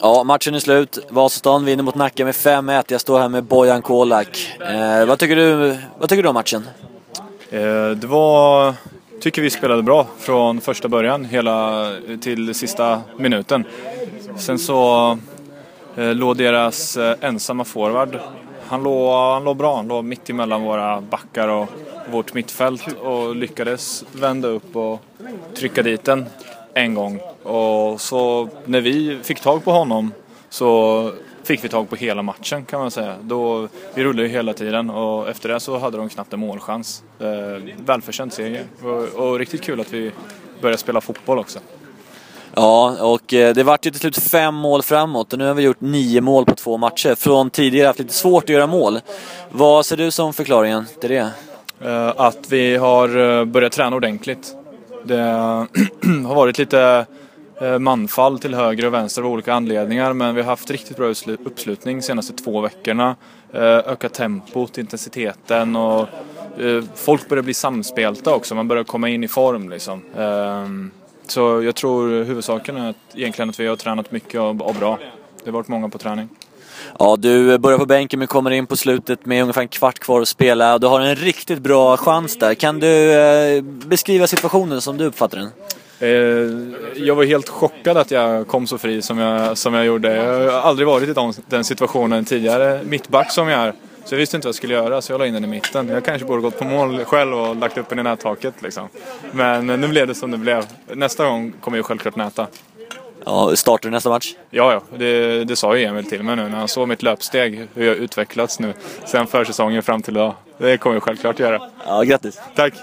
Ja, matchen är slut. Vasastan vinner mot Nacka med 5-1. Jag står här med Bojan Kolak. Eh, vad, tycker du, vad tycker du om matchen? Eh, det var, tycker vi spelade bra från första början hela till sista minuten. Sen så eh, låg deras eh, ensamma forward. Han låg, han låg bra, han låg mitt emellan våra backar och vårt mittfält och lyckades vända upp och trycka dit den en gång. Och så när vi fick tag på honom så fick vi tag på hela matchen kan man säga. Då, vi rullade ju hela tiden och efter det så hade de knappt en målchans. Eh, välförtjänt seger och, och riktigt kul att vi började spela fotboll också. Ja, och eh, det vart ju till slut fem mål framåt och nu har vi gjort nio mål på två matcher. Från tidigare haft lite svårt att göra mål. Vad ser du som förklaringen till det? Eh, att vi har eh, börjat träna ordentligt. Det har varit lite eh, manfall till höger och vänster av olika anledningar men vi har haft riktigt bra uppslutning de senaste två veckorna. Eh, Ökat tempot, intensiteten och eh, folk börjar bli samspelta också. Man börjar komma in i form liksom. Ehm, så jag tror huvudsaken är att, egentligen att vi har tränat mycket och bra. Det har varit många på träning. Ja, du eh, börjar på bänken men kommer in på slutet med ungefär en kvart kvar att spela. Du har en riktigt bra chans där. Kan du eh, beskriva situationen som du uppfattar den? Eh, jag var helt chockad att jag kom så fri som jag, som jag gjorde. Jag har aldrig varit i den situationen tidigare. Mittback som jag är så jag visste inte vad jag skulle göra så jag la in den i mitten. Jag kanske borde gått på mål själv och lagt upp den i nättaket liksom. Men nu blev det som det blev. Nästa gång kommer jag självklart näta. Ja, startar du nästa match? Ja, ja. Det, det sa ju Emil till mig nu när han såg mitt löpsteg, hur jag utvecklats nu sen försäsongen fram till idag. Det kommer jag självklart göra. Ja, grattis! Tack!